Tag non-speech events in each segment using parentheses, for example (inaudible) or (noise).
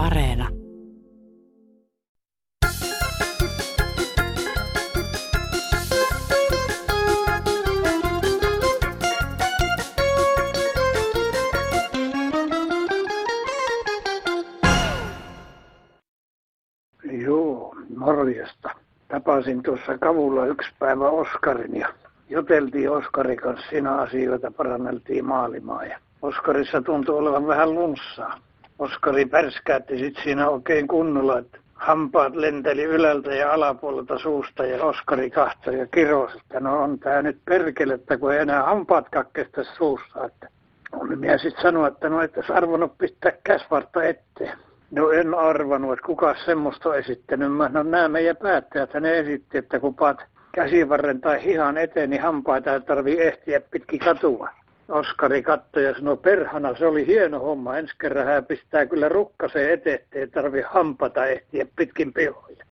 Areena. Joo, morjesta. Tapasin tuossa kavulla yksi päivä Oskarin ja juteltiin Oskarin kanssa siinä asioita, paranneltiin maalimaa. Ja Oskarissa tuntui olevan vähän lunssaa. Oskari pärskäätti sitten siinä oikein kunnolla, että hampaat lenteli ylältä ja alapuolelta suusta ja Oskari kahtoi ja kirosi, että no on tää nyt perkelettä, kun ei enää hampaat kakkesta suussa. Että on minä sitten sanoa, että no et arvonnut pistää käsvartta eteen. No en arvannut, että kuka semmoista on esittänyt. Mä no nämä meidän päättäjät ne esitti, että kun paat käsivarren tai hihan eteen, niin hampaita ei tarvii ehtiä pitkin katua. Oskari katsoi ja sanoi, perhana, se oli hieno homma. Ensi kerran hän pistää kyllä rukkaseen eteen, ettei tarvi hampata ehtiä pitkin pihoja.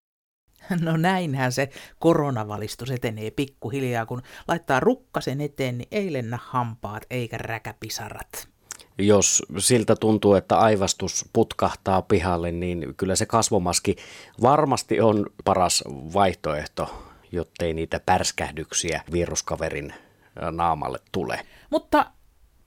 No näinhän se koronavalistus etenee pikkuhiljaa, kun laittaa rukkasen eteen, niin ei lennä hampaat eikä räkäpisarat. Jos siltä tuntuu, että aivastus putkahtaa pihalle, niin kyllä se kasvomaski varmasti on paras vaihtoehto, jottei niitä pärskähdyksiä viruskaverin naamalle tule. Mutta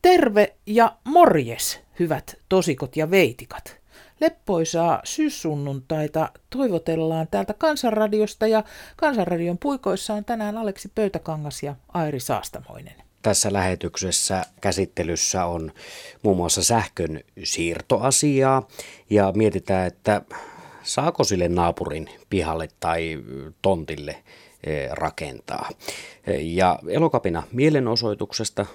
terve ja morjes, hyvät tosikot ja veitikat. Leppoisaa syyssunnuntaita toivotellaan täältä Kansanradiosta ja Kansanradion puikoissa on tänään Aleksi Pöytäkangas ja Airi Saastamoinen. Tässä lähetyksessä käsittelyssä on muun muassa sähkön siirtoasiaa ja mietitään, että saako sille naapurin pihalle tai tontille rakentaa. Ja elokapina mielenosoituksesta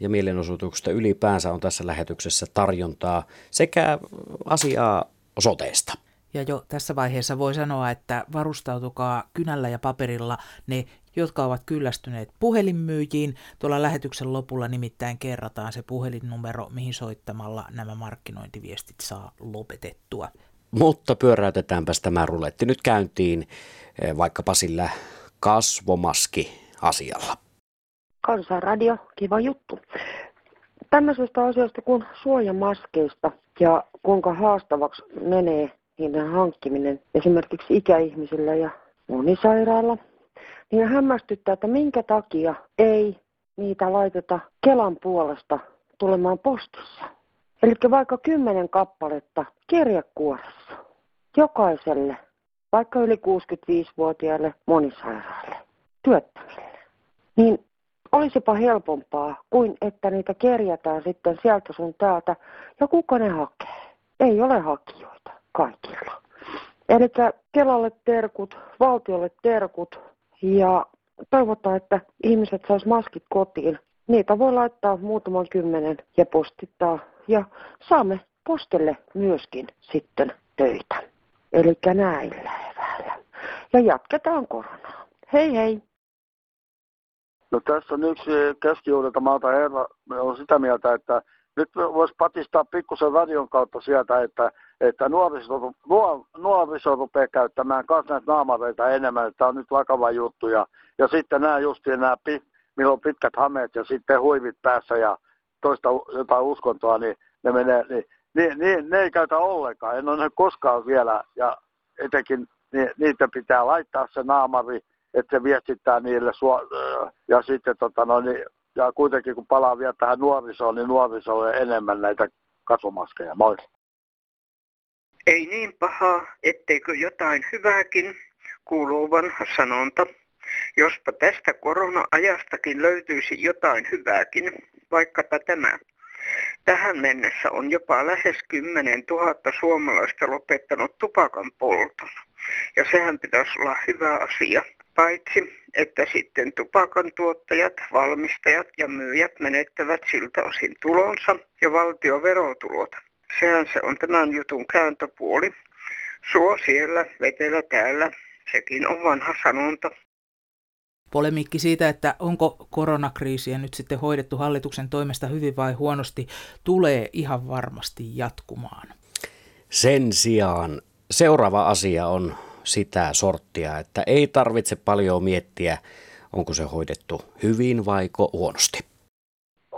ja mielenosoituksesta ylipäänsä on tässä lähetyksessä tarjontaa sekä asiaa soteesta. Ja jo tässä vaiheessa voi sanoa, että varustautukaa kynällä ja paperilla ne, jotka ovat kyllästyneet puhelinmyyjiin. Tuolla lähetyksen lopulla nimittäin kerrataan se puhelinnumero, mihin soittamalla nämä markkinointiviestit saa lopetettua. Mutta pyöräytetäänpäs tämä ruletti nyt käyntiin vaikkapa sillä kasvomaski-asialla. Kansanradio, kiva juttu. Tämmöisestä asiasta kuin suojamaskeista ja kuinka haastavaksi menee niiden hankkiminen esimerkiksi ikäihmisillä ja monisairailla, niin hämmästyttää, että minkä takia ei niitä laiteta Kelan puolesta tulemaan postissa. Eli vaikka kymmenen kappaletta kirjekuoressa jokaiselle vaikka yli 65-vuotiaille monisairaille, työttömille, niin olisipa helpompaa kuin että niitä kerjätään sitten sieltä sun täältä ja kuka ne hakee. Ei ole hakijoita kaikilla. Eli Kelalle terkut, valtiolle terkut ja toivotaan, että ihmiset sais maskit kotiin. Niitä voi laittaa muutaman kymmenen ja postittaa ja saamme postille myöskin sitten töitä. Eli näillä eväillä. Ja jatketaan koronaa. Hei hei! No tässä on yksi keski maalta herra, on sitä mieltä, että nyt voisi patistaa pikkusen radion kautta sieltä, että, että nuoriso, nuor, nuoriso rupeaa käyttämään myös näitä naamareita enemmän, tämä on nyt vakava juttu. Ja, ja sitten nämä justiin nämä, millä on pitkät hameet ja sitten huivit päässä ja toista jotain uskontoa, niin ne menee, niin niin, niin, ne ei käytä ollenkaan. En ole koskaan vielä, ja etenkin ni, niitä pitää laittaa se naamari, että se viestittää niille, ja sitten tota, no, niin, ja kuitenkin kun palaa vielä tähän nuorisoon, niin nuorisolle enemmän näitä kasvomaskeja. Moi. Ei niin pahaa, etteikö jotain hyvääkin, kuuluu vanha sanonta. Jospa tästä korona-ajastakin löytyisi jotain hyvääkin, vaikkapa tämä. Tähän mennessä on jopa lähes 10 000 suomalaista lopettanut tupakan polton. Ja sehän pitäisi olla hyvä asia. Paitsi, että sitten tupakan tuottajat, valmistajat ja myyjät menettävät siltä osin tulonsa ja valtioverotulot. Sehän se on tämän jutun kääntöpuoli. Suo siellä, vetelä täällä, sekin on vanha sanonta polemiikki siitä, että onko koronakriisiä nyt sitten hoidettu hallituksen toimesta hyvin vai huonosti, tulee ihan varmasti jatkumaan. Sen sijaan seuraava asia on sitä sorttia, että ei tarvitse paljon miettiä, onko se hoidettu hyvin vai huonosti.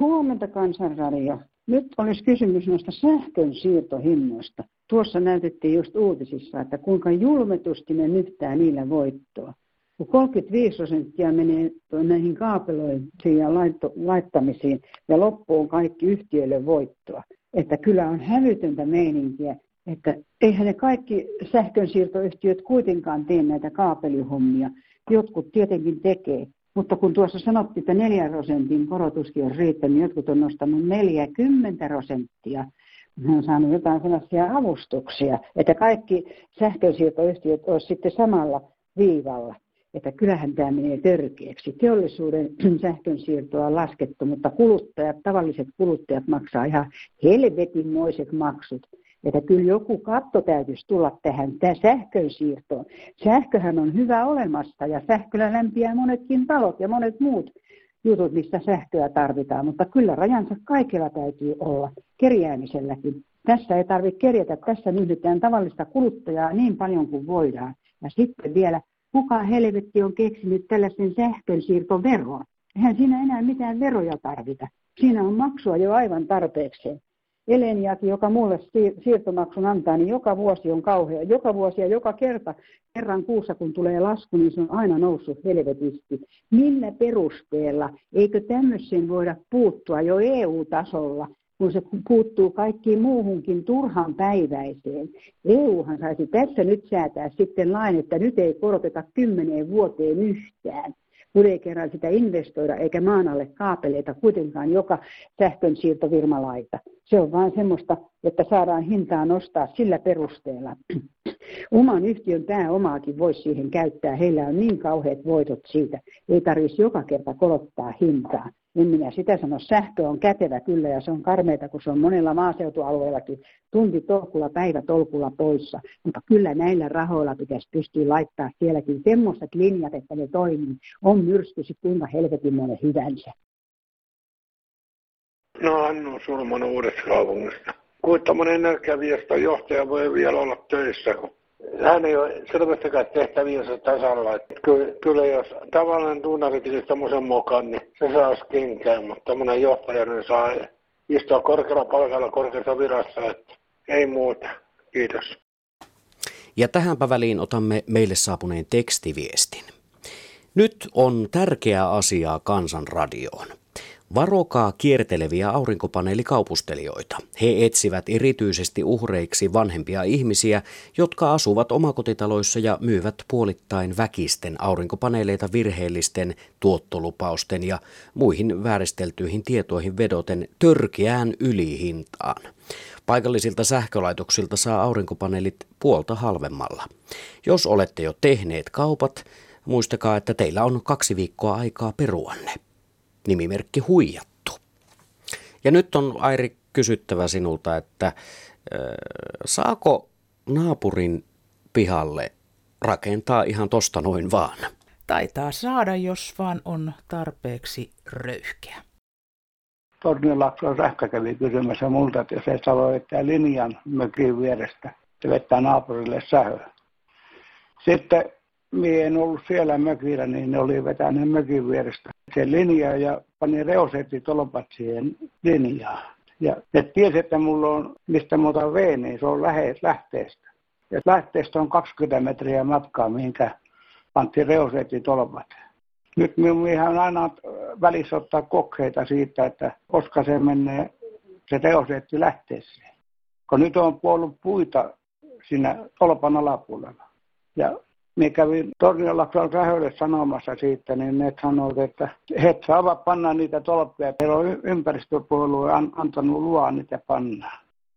Huomenta Kansanradio. Nyt olisi kysymys noista sähkön siirtohinnoista. tuossa näytettiin just uutisissa, että kuinka julmetusti ne nyhtää niillä voittoa. Kun 35 prosenttia menee näihin kaapeloihin ja laittamisiin ja loppuun kaikki yhtiöille voittoa. Että kyllä on hävytöntä meininkiä, että eihän ne kaikki sähkönsiirtoyhtiöt kuitenkaan tee näitä kaapelihommia. Jotkut tietenkin tekee, mutta kun tuossa sanottiin, että 4 prosentin korotuskin on riittänyt, niin jotkut on nostanut 40 prosenttia. Ne on saanut jotain sellaisia avustuksia, että kaikki sähkönsiirtoyhtiöt olisivat sitten samalla viivalla. Että kyllähän tämä menee törkeäksi. Teollisuuden (clears throat) sähkönsiirtoa on laskettu, mutta kuluttajat, tavalliset kuluttajat maksaa ihan helvetinmoiset maksut. Että kyllä joku katto täytyisi tulla tähän tämä sähkön siirtoon. Sähköhän on hyvä olemassa ja sähköllä lämpiää monetkin talot ja monet muut jutut, mistä sähköä tarvitaan, mutta kyllä rajansa kaikella täytyy olla, kerjäämiselläkin. Tässä ei tarvitse kerjätä, tässä myydetään tavallista kuluttajaa niin paljon kuin voidaan. Ja sitten vielä, kuka helvetti on keksinyt tällaisen sähkönsiirtoveron? Eihän siinä enää mitään veroja tarvita. Siinä on maksua jo aivan tarpeeksi. Eleniakin, joka mulle siirtomaksun antaa, niin joka vuosi on kauhea. Joka vuosi ja joka kerta, kerran kuussa kun tulee lasku, niin se on aina noussut helvetisti. Millä perusteella? Eikö tämmöisen voida puuttua jo EU-tasolla, kun se puuttuu kaikkiin muuhunkin turhan päiväiseen. EUhan saisi tässä nyt säätää sitten lain, että nyt ei koroteta kymmeneen vuoteen yhtään kun ei kerran sitä investoida eikä maan alle kaapeleita kuitenkaan joka sähkön siirtovirmalaita. Se on vain semmoista, että saadaan hintaa nostaa sillä perusteella. Oman yhtiön pääomaakin voisi siihen käyttää. Heillä on niin kauheat voitot siitä. Ei tarvitsisi joka kerta korottaa hintaa en minä sitä sano. Sähkö on kätevä kyllä ja se on karmeita, kun se on monella maaseutualueellakin tunti tolkulla, päivä tolkulla poissa. Mutta kyllä näillä rahoilla pitäisi pystyä laittaa sielläkin semmoiset linjat, että ne toimii. On myrsky sitten kuinka helvetin hyvänsä. No Annu Sulman uudesta kaupungista. Kuinka energiaviesto johtaja voi vielä olla töissä, hän ei ole selvästikään tehtäviensä tasalla. Että kyllä, kyllä jos tavallinen tunnari tekisi tämmöisen mukaan, niin se saisi kinkään, mutta tämmöinen johtaja niin saa istua korkealla palkalla korkeassa virassa, että ei muuta. Kiitos. Ja tähänpä väliin otamme meille saapuneen tekstiviestin. Nyt on tärkeää asiaa kansanradioon. Varokaa kierteleviä aurinkopaneelikaupustelijoita. He etsivät erityisesti uhreiksi vanhempia ihmisiä, jotka asuvat omakotitaloissa ja myyvät puolittain väkisten aurinkopaneeleita virheellisten tuottolupausten ja muihin vääristeltyihin tietoihin vedoten törkeään ylihintaan. Paikallisilta sähkölaitoksilta saa aurinkopaneelit puolta halvemmalla. Jos olette jo tehneet kaupat, muistakaa, että teillä on kaksi viikkoa aikaa peruanne nimimerkki huijattu. Ja nyt on Airi kysyttävä sinulta, että äh, saako naapurin pihalle rakentaa ihan tosta noin vaan? Taitaa saada, jos vaan on tarpeeksi röyhkeä. Tornionlakson sähkö kävi kysymässä multa, että jos ei saa vetää linjan mökin vierestä, se vettää naapurille sähöä. Sitten minä en ollut siellä mökillä, niin ne oli vetänyt mökin vierestä se linja ja pani tolpat siihen linjaan. Ja ne tiesi, että mulla on, mistä mä otan veen, niin se on lähes lähteestä. Ja lähteestä on 20 metriä matkaa, mihinkä pantiin tolpat. Nyt minun ihan aina välissä ottaa kokeita siitä, että koska se menee se reosetti lähteeseen. Kun nyt on ollut puita siinä tolpan alapuolella. Ja minä kävin Torniolakson sähölle sanomassa siitä, niin ne sanoivat, että he saavat panna niitä tolppia. Heillä on ympäristöpuolue antanut luvan niitä panna.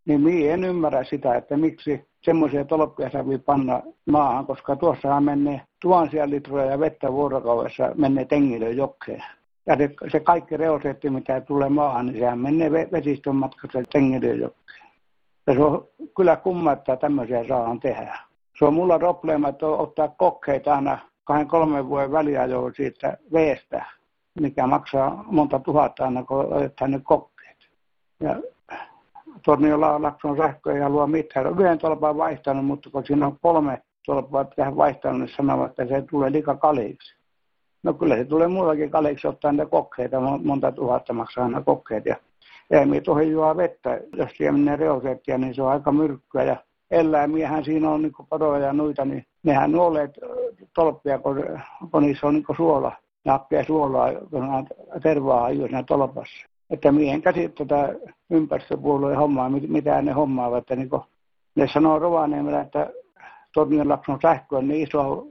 Niin minä en ymmärrä sitä, että miksi semmoisia tolppia saa panna maahan, koska tuossahan menee tuhansia litroja vettä vuorokaudessa menee Tengilön jokeen. Ja se, kaikki reosetti, mitä tulee maahan, niin sehän menee vesistön matkassa Tengilön jokeen. Ja se on kyllä kumma, että tämmöisiä saadaan tehdä se on mulla probleema, että ottaa kokkeita aina kahden kolmen vuoden väliajoin siitä veestä, mikä maksaa monta tuhatta aina, kun otetaan ne kokkeet. Ja Torniolla Lakson sähkö ei halua mitään. Yhden tolpan vaihtanut, mutta kun siinä on kolme tolpaa tähän vaihtanut, niin sanovat, että se tulee liika kalliiksi. No kyllä se tulee muullakin kalliiksi ottaa ne kokkeita, monta tuhatta maksaa aina kokkeet. Ja ei me juo vettä, jos siellä menee reosettia, niin se on aika myrkkyä ja eläimiähän siinä on niin poroja ja noita, niin nehän on olleet tolppia, kun, kun niissä on niin suola, nappia suolaa, kun on tervaa jo siinä tolpassa. Että miehen käsit tätä ympäristöpuolueen hommaa, mitä ne hommaavat. Että niin ne sanoo Rovaniemellä, että Tornionlakson sähkö on niin iso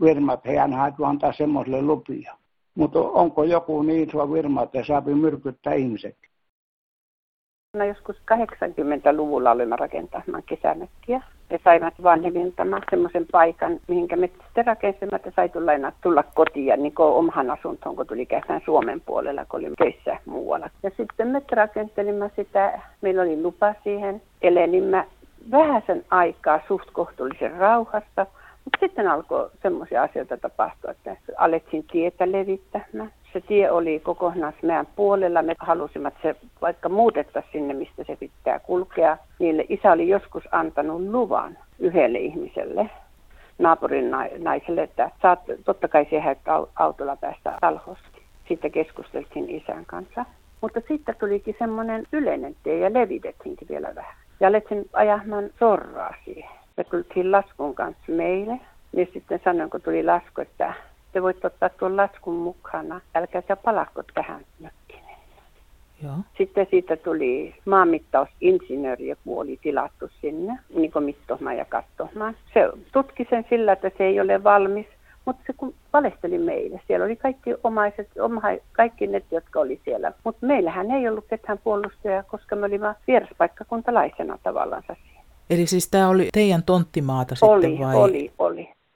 virma, että heidän haitu antaa semmoiselle lupia. Mutta onko joku niin iso virma, että saa myrkyttää ihmiset? No joskus 80-luvulla olimme rakentamaan kesämökkiä ja saimme vanhemmiltamaan semmoisen paikan, mihinkä me sitten rakensimme, että sai tulla, enää tulla kotiin niin omahan asuntoon, kun tuli käymään Suomen puolella, kun oli töissä muualla. Ja sitten me rakentelimme sitä, meillä oli lupa siihen, elelimme vähäisen aikaa suht kohtuullisen rauhassa, mutta sitten alkoi semmoisia asioita tapahtua, että alettiin tietä levittämään se tie oli kokonaismäen puolella. Me halusimme, että se vaikka muutettaisiin sinne, mistä se pitää kulkea. Niille isä oli joskus antanut luvan yhdelle ihmiselle, naapurin naiselle, että saat totta kai siihen, autolla päästä alhosta. Sitten keskusteltiin isän kanssa. Mutta sitten tulikin semmoinen yleinen tie ja levitettiinkin vielä vähän. Ja alettiin ajamaan sorraa siihen. Me tultiin laskun kanssa meille. Niin sitten sanoin, kun tuli lasku, että te voitte ottaa tuon laskun mukana. Älkää se palakko tähän mökkiin. Joo. Sitten siitä tuli maanmittausinsinööri, joku oli tilattu sinne, niin kuin mittohmaan ja katsomaan. Se tutki sen sillä, että se ei ole valmis, mutta se kun valesteli meille. Siellä oli kaikki omaiset, oma, kaikki ne, jotka oli siellä. Mutta meillähän ei ollut ketään puolustaja, koska me olimme vieraspaikkakuntalaisena tavallaan Eli siis tämä oli teidän tonttimaata oli, sitten vai? Oli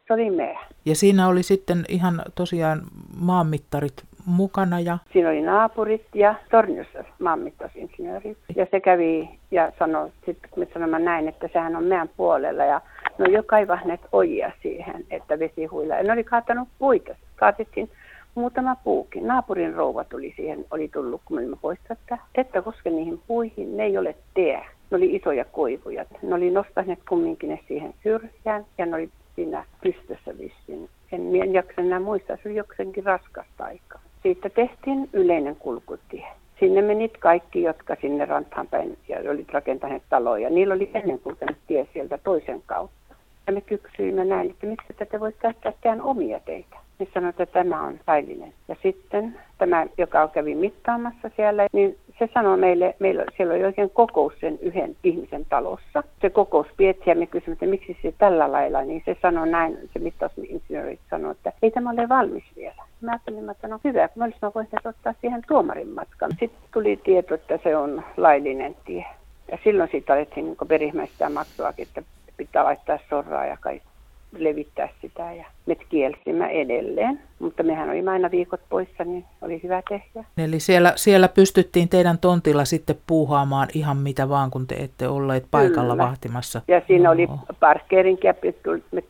se oli me. Ja siinä oli sitten ihan tosiaan maanmittarit mukana. Ja... Siinä oli naapurit ja Torniossa maanmittausinsinööri. Ja se kävi ja sanoi, sitten me sanomme näin, että sehän on meidän puolella. Ja no jo kaivahneet ojia siihen, että vesi huilaa. Ja ne oli kaatanut puita. Kaatettiin muutama puukin. Naapurin rouva tuli siihen, oli tullut, kun me olimme poistaa, että että koske niihin puihin, ne ei ole tee. Ne oli isoja koivuja. Ne oli nostaneet kumminkin ne siihen syrjään ja ne oli siinä pystyssä vissiin. En, en jaksa enää muistaa, se oli jokseenkin raskasta aikaa. Siitä tehtiin yleinen kulkutie. Sinne menit kaikki, jotka sinne rantaan päin ja olit rakentaneet taloja. Niillä oli ennen kulkenut tie sieltä toisen kautta. Ja me kyksyimme näin, että miksi te voi käyttääkään omia teitä niin sanoi, että tämä on laillinen. Ja sitten tämä, joka kävi mittaamassa siellä, niin se sanoi meille, meillä, siellä oli oikein kokous sen yhden ihmisen talossa. Se kokous pietti ja me kysyimme, että miksi se tällä lailla, niin se sanoi näin, se mittausinsinööri sanoi, että ei tämä ole valmis vielä. Mä ajattelin, että no hyvä, kun me olisimme voineet ottaa siihen tuomarin matkan. Sitten tuli tieto, että se on laillinen tie. Ja silloin siitä alettiin niin perimmäistä maksuakin, että pitää laittaa sorraa ja kaikki levittää sitä ja me kielsimme edelleen, mutta mehän olimme aina viikot poissa, niin oli hyvä tehdä. Eli siellä, siellä pystyttiin teidän tontilla sitten puuhaamaan ihan mitä vaan, kun te ette olleet paikalla Kyllä. vahtimassa. Ja siinä oli parkkeerinkin, ja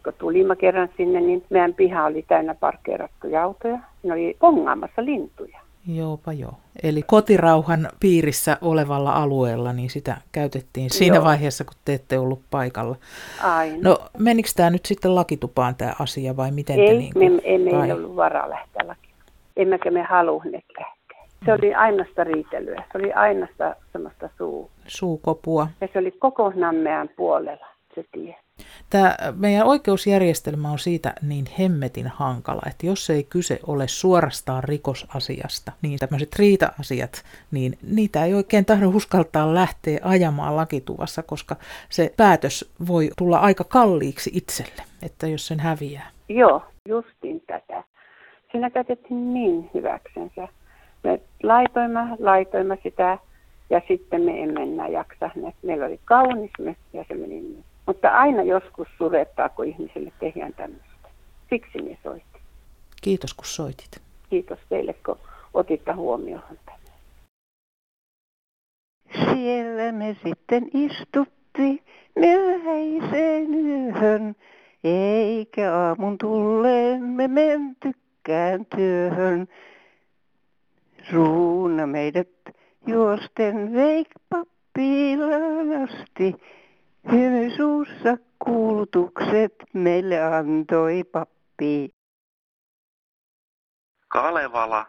kun tulimme kerran sinne, niin meidän piha oli täynnä parkkeerattuja autoja. Ne oli pongaamassa lintuja. Joopa joo. Eli kotirauhan piirissä olevalla alueella, niin sitä käytettiin siinä joo. vaiheessa, kun te ette ollut paikalla. Aina. No menikö tämä nyt sitten lakitupaan tämä asia vai miten ei, te niin kuin, me, emme tai... ollut varaa lähteä lakitupaan. Emmekä me halunneet lähteä. Se oli ainoasta riitelyä. Se oli ainoasta semmoista suu... suukopua. Ja se oli koko meidän puolella se tie. Tämä meidän oikeusjärjestelmä on siitä niin hemmetin hankala, että jos ei kyse ole suorastaan rikosasiasta, niin tämmöiset riita-asiat, niin niitä ei oikein tahdo uskaltaa lähteä ajamaan lakituvassa, koska se päätös voi tulla aika kalliiksi itselle, että jos sen häviää. Joo, justin tätä. Siinä käytettiin niin hyväksensä. Me laitoimme, laitoimme sitä ja sitten me emme enää jaksaneet. Meillä oli kaunis ja se meni niin mutta aina joskus surettaa, kun ihmisille tehdään tämmöistä. Siksi me soitin. Kiitos, kun soitit. Kiitos teille, kun otitte huomioon tänne. Siellä me sitten istutti myöhäiseen yöhön, eikä aamun tulleen me mentykään työhön. Ruuna meidät juosten veik pappilaan asti, Hymy suussa kuulutukset meille antoi pappi. Kalevala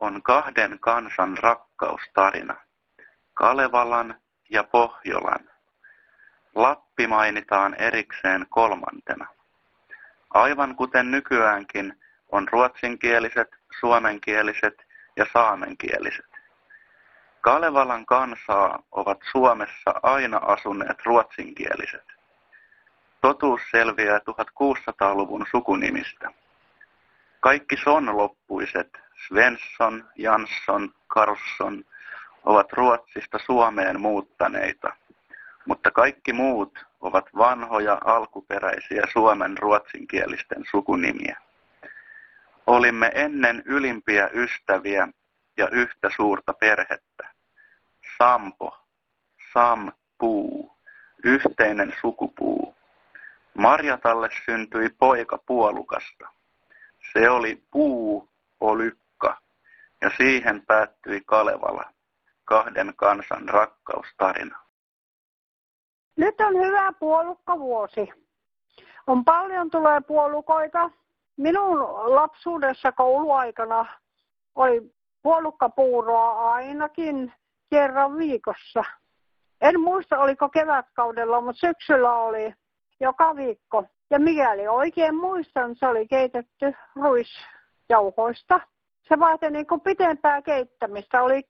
on kahden kansan rakkaustarina. Kalevalan ja Pohjolan. Lappi Lappi mainitaan erikseen kolmantena. Aivan kuten nykyäänkin on ruotsinkieliset, suomenkieliset ja saamenkieliset. Kalevalan kansaa ovat Suomessa aina asuneet ruotsinkieliset. Totuus selviää 1600-luvun sukunimistä. Kaikki son-loppuiset, Svensson, Jansson, Karlsson, ovat Ruotsista Suomeen muuttaneita, mutta kaikki muut ovat vanhoja alkuperäisiä Suomen ruotsinkielisten sukunimiä. Olimme ennen ylimpiä ystäviä ja yhtä suurta perhettä. Sampo, Sampuu, yhteinen sukupuu. Marjatalle syntyi poika puolukasta. Se oli puu olykka ja siihen päättyi Kalevala, kahden kansan rakkaustarina. Nyt on hyvä puolukkavuosi. On paljon tulee puolukoita. Minun lapsuudessa kouluaikana oli puolukkapuuroa ainakin kerran viikossa. En muista, oliko kevätkaudella, mutta syksyllä oli joka viikko. Ja mikäli oikein muistan, se oli keitetty ruisjauhoista. Se vaati niin kuin pitempää keittämistä. Oli,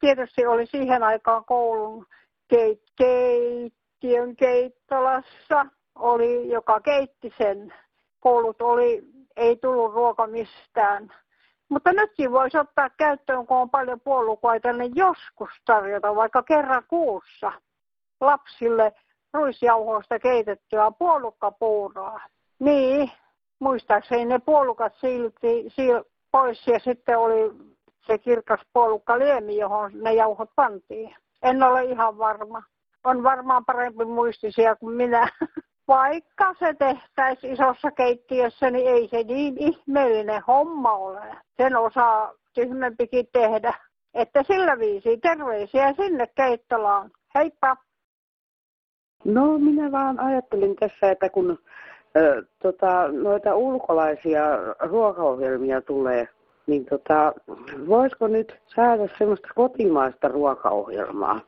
tietysti oli siihen aikaan koulun keit, keittiön keittolassa, oli, joka keitti sen. Koulut oli, ei tullut ruoka mistään mutta nytkin voisi ottaa käyttöön, kun on paljon puolukoita, niin joskus tarjota vaikka kerran kuussa lapsille ruisjauhoista keitettyä puolukkapuuroa. Niin, muistaakseni ne puolukat silti sil, pois ja sitten oli se kirkas puolukka liemi, johon ne jauhot pantiin. En ole ihan varma. On varmaan parempi muistisia kuin minä. (laughs) vaikka se tehtäisiin isossa keittiössä, niin ei se niin ihmeellinen homma ole. Sen osaa tyhmempikin tehdä. Että sillä viisi terveisiä sinne keittolaan. Heippa! No minä vaan ajattelin tässä, että kun ö, tota, noita ulkolaisia ruokaohjelmia tulee, niin tota, voisiko nyt saada semmoista kotimaista ruokaohjelmaa?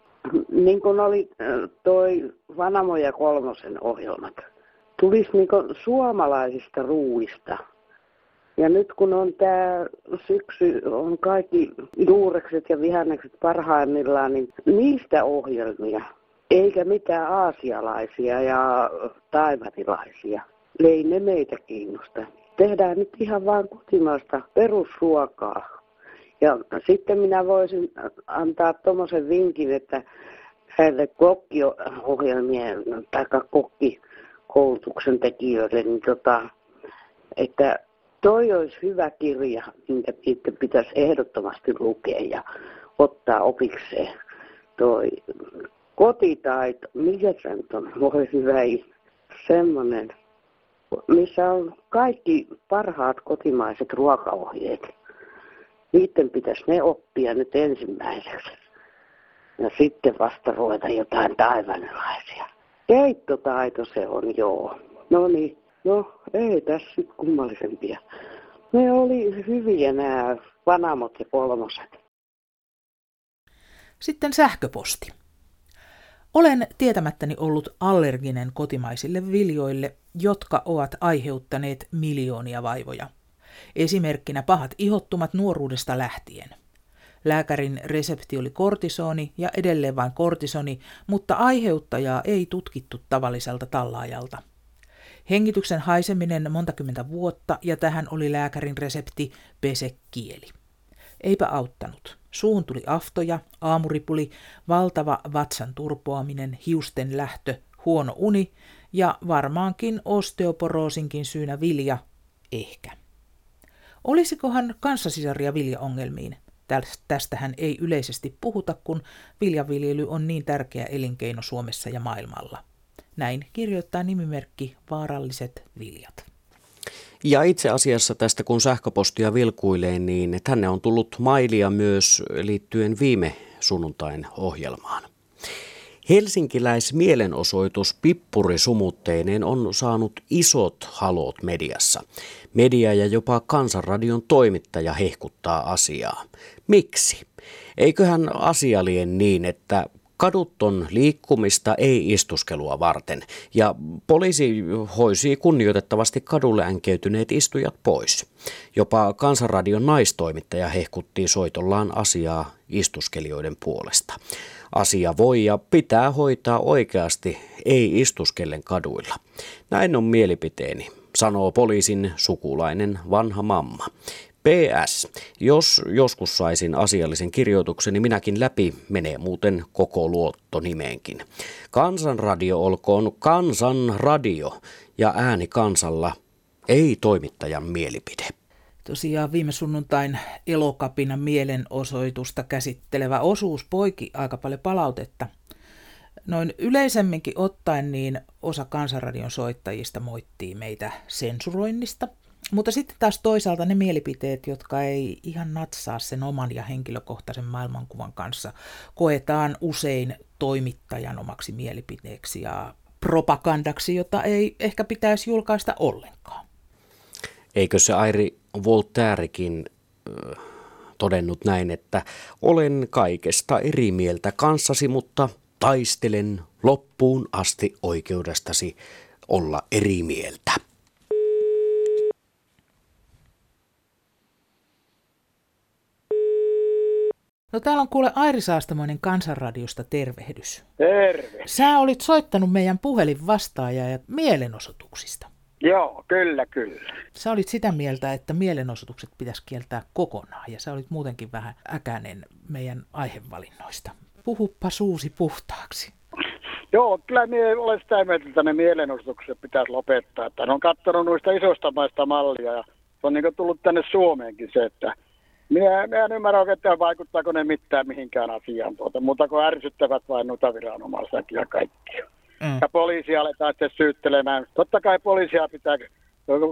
Niin kuin oli toi Vanamoja kolmosen ohjelmat, tulisi niin suomalaisista ruuista. Ja nyt kun on tämä syksy, on kaikki juurekset ja vihannekset parhaimmillaan, niin niistä ohjelmia, eikä mitään aasialaisia ja taivanilaisia. Ei ne meitä kiinnosta. Tehdään nyt ihan vain kotimaista perusruokaa. Ja sitten minä voisin antaa tuommoisen vinkin, että näille kokkiohjelmien tai kokkikoulutuksen tekijöille, niin tota, että toi olisi hyvä kirja, minkä pitäisi ehdottomasti lukea ja ottaa opikseen. Toi kotitaito, mikä se nyt on, voi hyvä semmoinen, missä on kaikki parhaat kotimaiset ruokaohjeet niiden pitäisi ne oppia nyt ensimmäiseksi. Ja sitten vasta ruveta jotain taivanilaisia. Keittotaito se on, joo. No niin, no ei tässä nyt kummallisempia. Ne oli hyviä nämä vanamot ja kolmoset. Sitten sähköposti. Olen tietämättäni ollut allerginen kotimaisille viljoille, jotka ovat aiheuttaneet miljoonia vaivoja – Esimerkkinä pahat ihottumat nuoruudesta lähtien. Lääkärin resepti oli kortisoni ja edelleen vain kortisoni, mutta aiheuttajaa ei tutkittu tavalliselta tallaajalta. Hengityksen haiseminen montakymmentä vuotta ja tähän oli lääkärin resepti pese kieli. Eipä auttanut. Suuhun tuli aftoja, aamuripuli, valtava vatsan turpoaminen, hiusten lähtö, huono uni ja varmaankin osteoporoosinkin syynä vilja, ehkä. Olisikohan kanssasisaria viljaongelmiin? Tästähän ei yleisesti puhuta, kun viljaviljely on niin tärkeä elinkeino Suomessa ja maailmalla. Näin kirjoittaa nimimerkki Vaaralliset viljat. Ja itse asiassa tästä kun sähköpostia vilkuilee, niin tänne on tullut mailia myös liittyen viime sunnuntain ohjelmaan. Helsinkiläismielenosoitus pippurisumutteineen on saanut isot halot mediassa. Media ja jopa Kansanradion toimittaja hehkuttaa asiaa. Miksi? Eiköhän asia lien niin, että Kadut on liikkumista, ei istuskelua varten, ja poliisi hoisi kunnioitettavasti kadulle änkeytyneet istujat pois. Jopa Kansanradion naistoimittaja hehkutti soitollaan asiaa istuskelijoiden puolesta. Asia voi ja pitää hoitaa oikeasti, ei istuskellen kaduilla. Näin on mielipiteeni, sanoo poliisin sukulainen vanha mamma. PS. Jos joskus saisin asiallisen kirjoituksen, niin minäkin läpi menee muuten koko luotto nimeenkin. Kansanradio olkoon kansanradio ja ääni kansalla, ei toimittajan mielipide. Tosiaan viime sunnuntain elokapinan mielenosoitusta käsittelevä osuus poiki aika paljon palautetta. Noin yleisemminkin ottaen niin osa Kansanradion soittajista moittii meitä sensuroinnista – mutta sitten taas toisaalta ne mielipiteet, jotka ei ihan natsaa sen oman ja henkilökohtaisen maailmankuvan kanssa, koetaan usein toimittajan omaksi mielipiteeksi ja propagandaksi, jota ei ehkä pitäisi julkaista ollenkaan. Eikö se Airi Voltairekin äh, todennut näin, että olen kaikesta eri mieltä kanssasi, mutta taistelen loppuun asti oikeudestasi olla eri mieltä. No täällä on kuule Airi Saastamoinen Kansanradiosta tervehdys. Terve. Sä olit soittanut meidän puhelin vastaaja ja mielenosoituksista. Joo, kyllä, kyllä. Sä olit sitä mieltä, että mielenosoitukset pitäisi kieltää kokonaan ja sä olit muutenkin vähän äkäinen meidän aihevalinnoista. Puhuppa suusi puhtaaksi. Joo, kyllä minä olen sitä mieltä, että ne mielenosoitukset pitäisi lopettaa. Että ne on katsonut noista isosta maista mallia ja se on niin tullut tänne Suomeenkin se, että minä, minä en ymmärrä oikein, vaikuttaako ne mitään mihinkään asiaan, tuota, mutta kun ärsyttävät vain noita viranomaisia ja kaikki. Mm. Ja poliisia aletaan sitten syyttelemään. Totta kai poliisia pitää,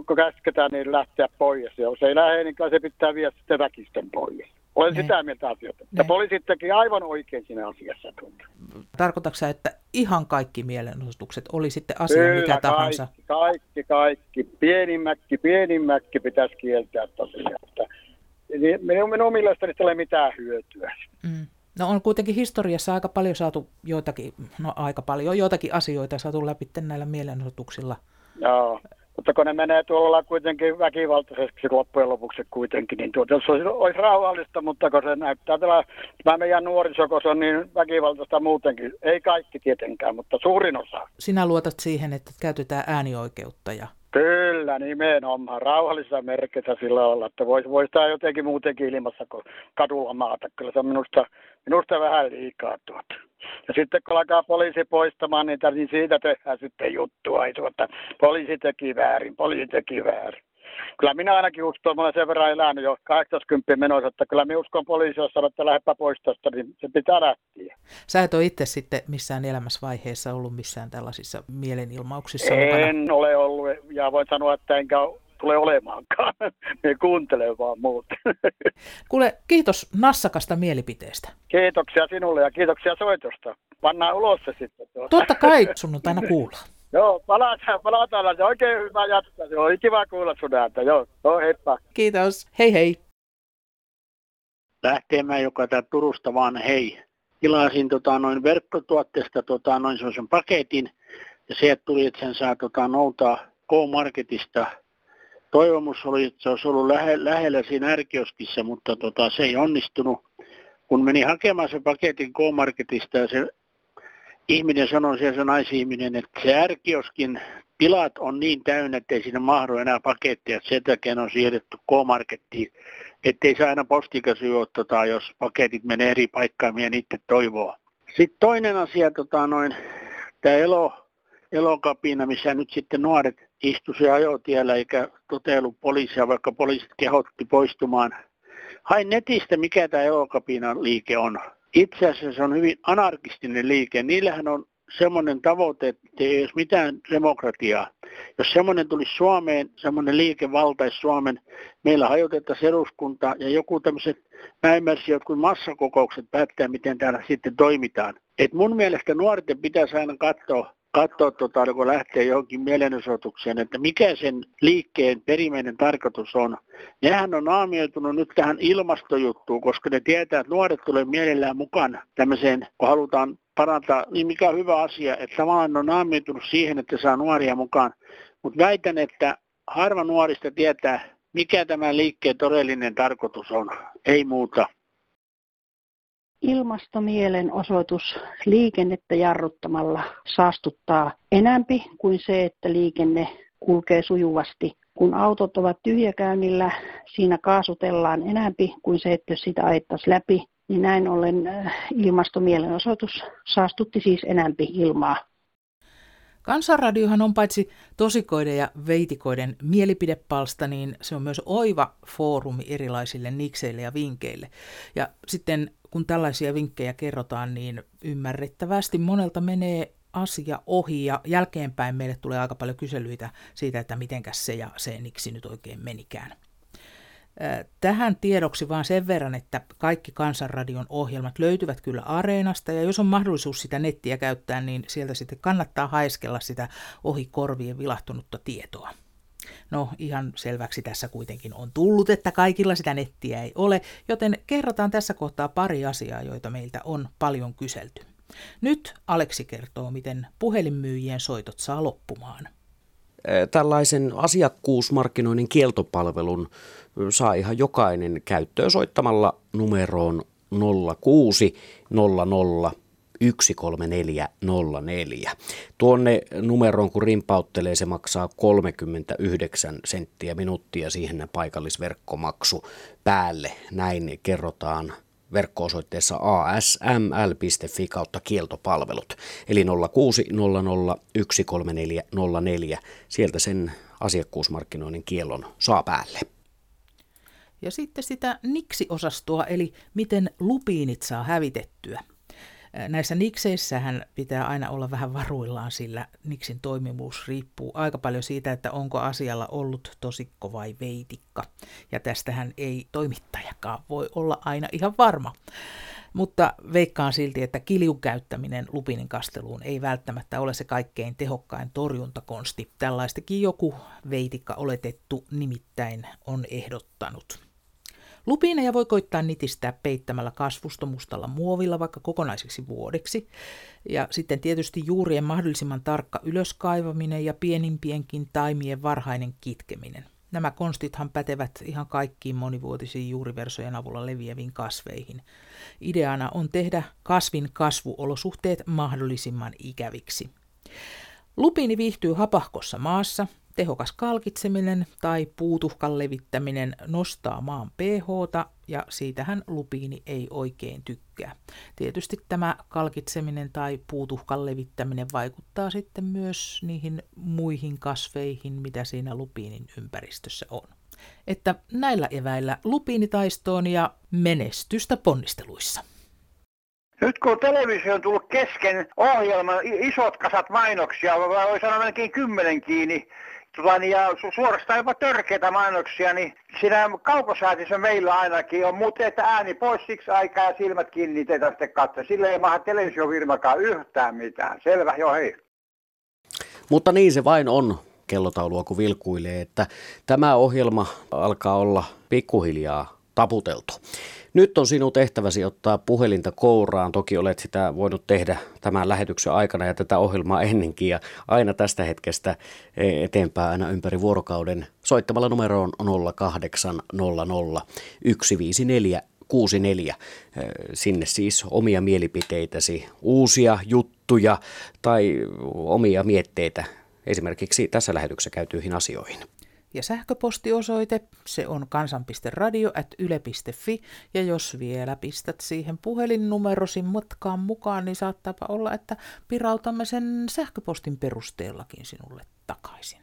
kun käsketään, niin lähteä pois. Ja jos ei lähde, niin se pitää viedä sitten väkisten pois. Olen ne. sitä mieltä asioita. Ja poliisit teki aivan oikein siinä asiassa. Tarkoitatko että ihan kaikki mielenosoitukset oli sitten asia Kyllä, mikä tahansa? kaikki, kaikki, kaikki. Pienimmäkki, pienimmäkki pitäisi kieltää tosiaan. Niin minun, minun mielestäni ei ole mitään hyötyä. Mm. No on kuitenkin historiassa aika paljon saatu joitakin, no aika paljon, joitakin asioita saatu läpi näillä mielenosoituksilla. Joo, mutta kun ne menee tuolla kuitenkin väkivaltaiseksi loppujen lopuksi kuitenkin, niin tuota, jos olisi, olisi rauhallista, mutta kun se näyttää tämä, tämä meidän nuoriso, se on niin väkivaltaista muutenkin, ei kaikki tietenkään, mutta suurin osa. Sinä luotat siihen, että käytetään äänioikeutta ja Kyllä, nimenomaan. Rauhallisessa merkissä sillä olla, että voisi vois tämä jotenkin muutenkin ilmassa kuin kadulla maata. Kyllä se on minusta, minusta vähän liikaa tuota. Ja sitten kun alkaa poliisi poistamaan niitä, niin siitä tehdään sitten juttua. Ei tuota, poliisi teki väärin, poliisi teki väärin kyllä minä ainakin uskon, että olen sen verran elänyt jo 80 menossa, että kyllä minä uskon poliisi, jos sanoo, että lähdepä pois tästä, niin se pitää lähteä. Sä et ole itse sitten missään elämäsvaiheessa ollut missään tällaisissa mielenilmauksissa En mukana. ole ollut ja voin sanoa, että enkä tule olemaankaan. (laughs) Me kuuntelen vaan muuta. (laughs) Kuule, kiitos nassakasta mielipiteestä. Kiitoksia sinulle ja kiitoksia soitosta. Pannaan ulos se sitten. Tuota. Totta kai (laughs) sunnuntaina kuullaan. Joo, palataan, palataan. Se oikein hyvä jatkaa. Se oli kiva kuulla sun ääntä. Joo, joo heippa. Kiitos. Hei hei. Lähtemään joka tää Turusta vaan hei. Tilasin tota, noin verkkotuotteesta tota, noin sellaisen paketin. Ja sieltä tuli, että sen saa tota, noutaa K-Marketista. Toivomus oli, että se olisi ollut lähe, lähellä siinä ärkioskissa, mutta tota, se ei onnistunut. Kun meni hakemaan se paketin K-Marketista ja se ihminen sanoi siellä se naisihminen, että se ärkioskin tilat on niin täynnä, että ei siinä mahdu enää paketteja. Sen takia on siirretty K-Markettiin, ettei saa aina postikäsyä tota, jos paketit menee eri paikkaan, ja niitä toivoo. Sitten toinen asia, tota, noin, tämä elo, elokapina, missä nyt sitten nuoret istu se ajotiellä eikä toteudu poliisia, vaikka poliisit kehotti poistumaan. Hain netistä, mikä tämä elokapina liike on itse asiassa se on hyvin anarkistinen liike. Niillähän on semmoinen tavoite, että ei olisi mitään demokratiaa. Jos semmoinen tulisi Suomeen, semmoinen liike valtaisi Suomen, meillä hajotettaisiin eduskunta ja joku tämmöiset, mä jotkut massakokoukset päättää, miten täällä sitten toimitaan. Et mun mielestä nuorten pitäisi aina katsoa, katsoa tota, kun lähtee johonkin mielenosoitukseen, että mikä sen liikkeen perimmäinen tarkoitus on. Nehän on naamioitunut nyt tähän ilmastojuttuun, koska ne tietää, että nuoret tulee mielellään mukaan tämmöiseen, kun halutaan parantaa, niin mikä on hyvä asia, että tavallaan on naamioitunut siihen, että saa nuoria mukaan. Mutta väitän, että harva nuorista tietää, mikä tämä liikkeen todellinen tarkoitus on, ei muuta. Ilmastomielenosoitus liikennettä jarruttamalla saastuttaa enämpi kuin se, että liikenne kulkee sujuvasti. Kun autot ovat tyhjäkäynnillä, siinä kaasutellaan enämpi kuin se, että sitä ajettaisiin läpi. Niin näin ollen äh, ilmastomielenosoitus saastutti siis enämpi ilmaa. Kansanradiohan on paitsi tosikoiden ja veitikoiden mielipidepalsta, niin se on myös oiva foorumi erilaisille nikseille ja vinkeille. Ja sitten kun tällaisia vinkkejä kerrotaan, niin ymmärrettävästi monelta menee asia ohi ja jälkeenpäin meille tulee aika paljon kyselyitä siitä, että mitenkäs se ja se niksi nyt oikein menikään. Tähän tiedoksi vaan sen verran, että kaikki Kansanradion ohjelmat löytyvät kyllä Areenasta ja jos on mahdollisuus sitä nettiä käyttää, niin sieltä sitten kannattaa haiskella sitä ohi korvien vilahtunutta tietoa. No ihan selväksi tässä kuitenkin on tullut, että kaikilla sitä nettiä ei ole, joten kerrotaan tässä kohtaa pari asiaa, joita meiltä on paljon kyselty. Nyt Aleksi kertoo, miten puhelinmyyjien soitot saa loppumaan. Tällaisen asiakkuusmarkkinoinnin kieltopalvelun saa ihan jokainen käyttöön soittamalla numeroon 06 00 13404. Tuonne numeroon kun rimpauttelee, se maksaa 39 senttiä minuuttia siihen paikallisverkkomaksu päälle. Näin kerrotaan verkko-osoitteessa asml.fi kautta kieltopalvelut, eli 0600 Sieltä sen asiakkuusmarkkinoinnin kielon saa päälle. Ja sitten sitä niksi-osastoa, eli miten lupiinit saa hävitettyä. Näissä nikseissähän pitää aina olla vähän varuillaan, sillä niksin toimivuus riippuu aika paljon siitä, että onko asialla ollut tosikko vai veitikka. Ja tästähän ei toimittajakaan voi olla aina ihan varma. Mutta veikkaan silti, että kiljun käyttäminen lupinin kasteluun ei välttämättä ole se kaikkein tehokkain torjuntakonsti. Tällaistakin joku veitikka oletettu nimittäin on ehdottanut. Lupiineja voi koittaa nitistää peittämällä kasvusto mustalla muovilla vaikka kokonaiseksi vuodeksi. Ja sitten tietysti juurien mahdollisimman tarkka ylöskaivaminen ja pienimpienkin taimien varhainen kitkeminen. Nämä konstithan pätevät ihan kaikkiin monivuotisiin juuriversojen avulla leviäviin kasveihin. Ideana on tehdä kasvin kasvuolosuhteet mahdollisimman ikäviksi. Lupiini viihtyy hapahkossa maassa, Tehokas kalkitseminen tai puutuhkan levittäminen nostaa maan ph ja siitähän lupiini ei oikein tykkää. Tietysti tämä kalkitseminen tai puutuhkan levittäminen vaikuttaa sitten myös niihin muihin kasveihin, mitä siinä lupiinin ympäristössä on. Että näillä eväillä lupiinitaistoon ja menestystä ponnisteluissa. Nyt kun televisio on tullut kesken ohjelman isot kasat mainoksia, voi sanoa melkein kymmenen kiinni, niin, ja su- suorastaan jopa törkeitä mainoksia, niin siinä kaukosäätissä meillä ainakin on, mutta että ääni pois siksi aikaa ja silmät kiinni, sitten katsoa. Sillä ei maha televisiofirmakaan yhtään mitään. Selvä, jo hei. Mutta niin se vain on kellotaulua, kun vilkuilee, että tämä ohjelma alkaa olla pikkuhiljaa taputeltu. Nyt on sinun tehtäväsi ottaa puhelinta kouraan. Toki olet sitä voinut tehdä tämän lähetyksen aikana ja tätä ohjelmaa ennenkin. Ja aina tästä hetkestä eteenpäin aina ympäri vuorokauden soittamalla numeroon 0800 154 64. Sinne siis omia mielipiteitäsi, uusia juttuja tai omia mietteitä esimerkiksi tässä lähetyksessä käytyihin asioihin. Ja sähköpostiosoite, se on kansan.radio.yle.fi, ja jos vielä pistät siihen puhelinnumerosi matkaan mukaan, niin saattaapa olla, että pirautamme sen sähköpostin perusteellakin sinulle takaisin.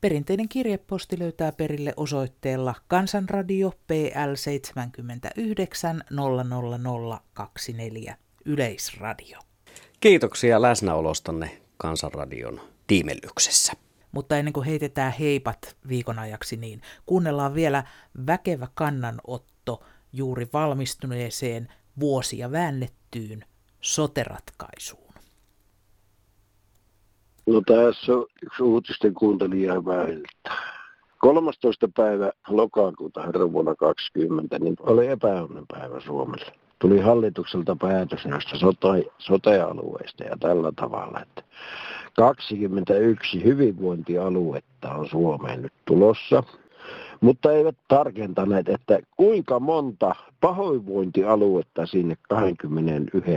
Perinteinen kirjeposti löytää perille osoitteella Kansanradio PL 79 00024 Yleisradio. Kiitoksia läsnäolostanne Kansanradion tiimellyksessä. Mutta ennen kuin heitetään heipat viikon ajaksi, niin kuunnellaan vielä väkevä kannanotto juuri valmistuneeseen vuosia väännettyyn soteratkaisuun. No tässä on yksi uutisten kuuntelija väiltä. 13. päivä lokakuuta vuonna 20 niin oli epäonnen päivä Suomelle. tuli hallitukselta päätös näistä sote, sote-alueista ja tällä tavalla, että 21 hyvinvointialuetta on Suomeen nyt tulossa, mutta eivät tarkentaneet, että kuinka monta pahoinvointialuetta sinne 21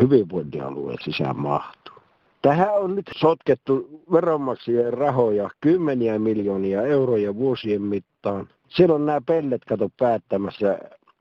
hyvinvointialueen sisään mahtuu. Tähän on nyt sotkettu veronmaksajien rahoja kymmeniä miljoonia euroja vuosien mittaan. Siellä on nämä pellet, kato, päättämässä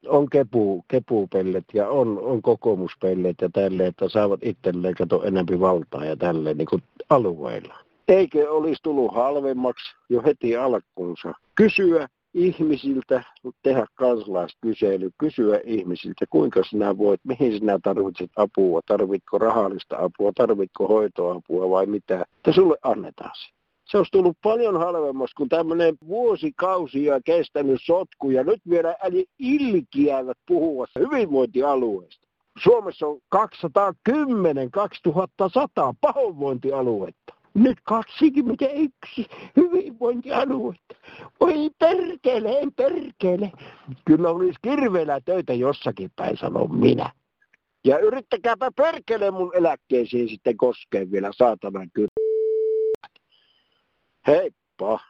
on kepu, kepupellet ja on, on kokoomuspellet ja tälleen, että saavat itselleen kato enempi valtaa ja tälleen niin kuin alueilla. Eikö olisi tullut halvemmaksi jo heti alkuunsa kysyä ihmisiltä, tehdä kansalaiskysely, kysyä ihmisiltä, kuinka sinä voit, mihin sinä tarvitset apua, tarvitko rahallista apua, tarvitko hoitoapua vai mitä, että sulle annetaan se. Se olisi tullut paljon halvemmaksi kuin tämmöinen vuosikausia kestänyt sotku ja nyt vielä äli ilkiävät puhua hyvinvointialueesta. Suomessa on 210 2100 pahoinvointialuetta. Nyt 21 hyvinvointialuetta. Oi perkele, en perkele. Kyllä olisi kirveellä töitä jossakin päin, sanon minä. Ja yrittäkääpä perkele mun eläkkeisiin sitten koskee vielä saatanan kyllä. Heippa!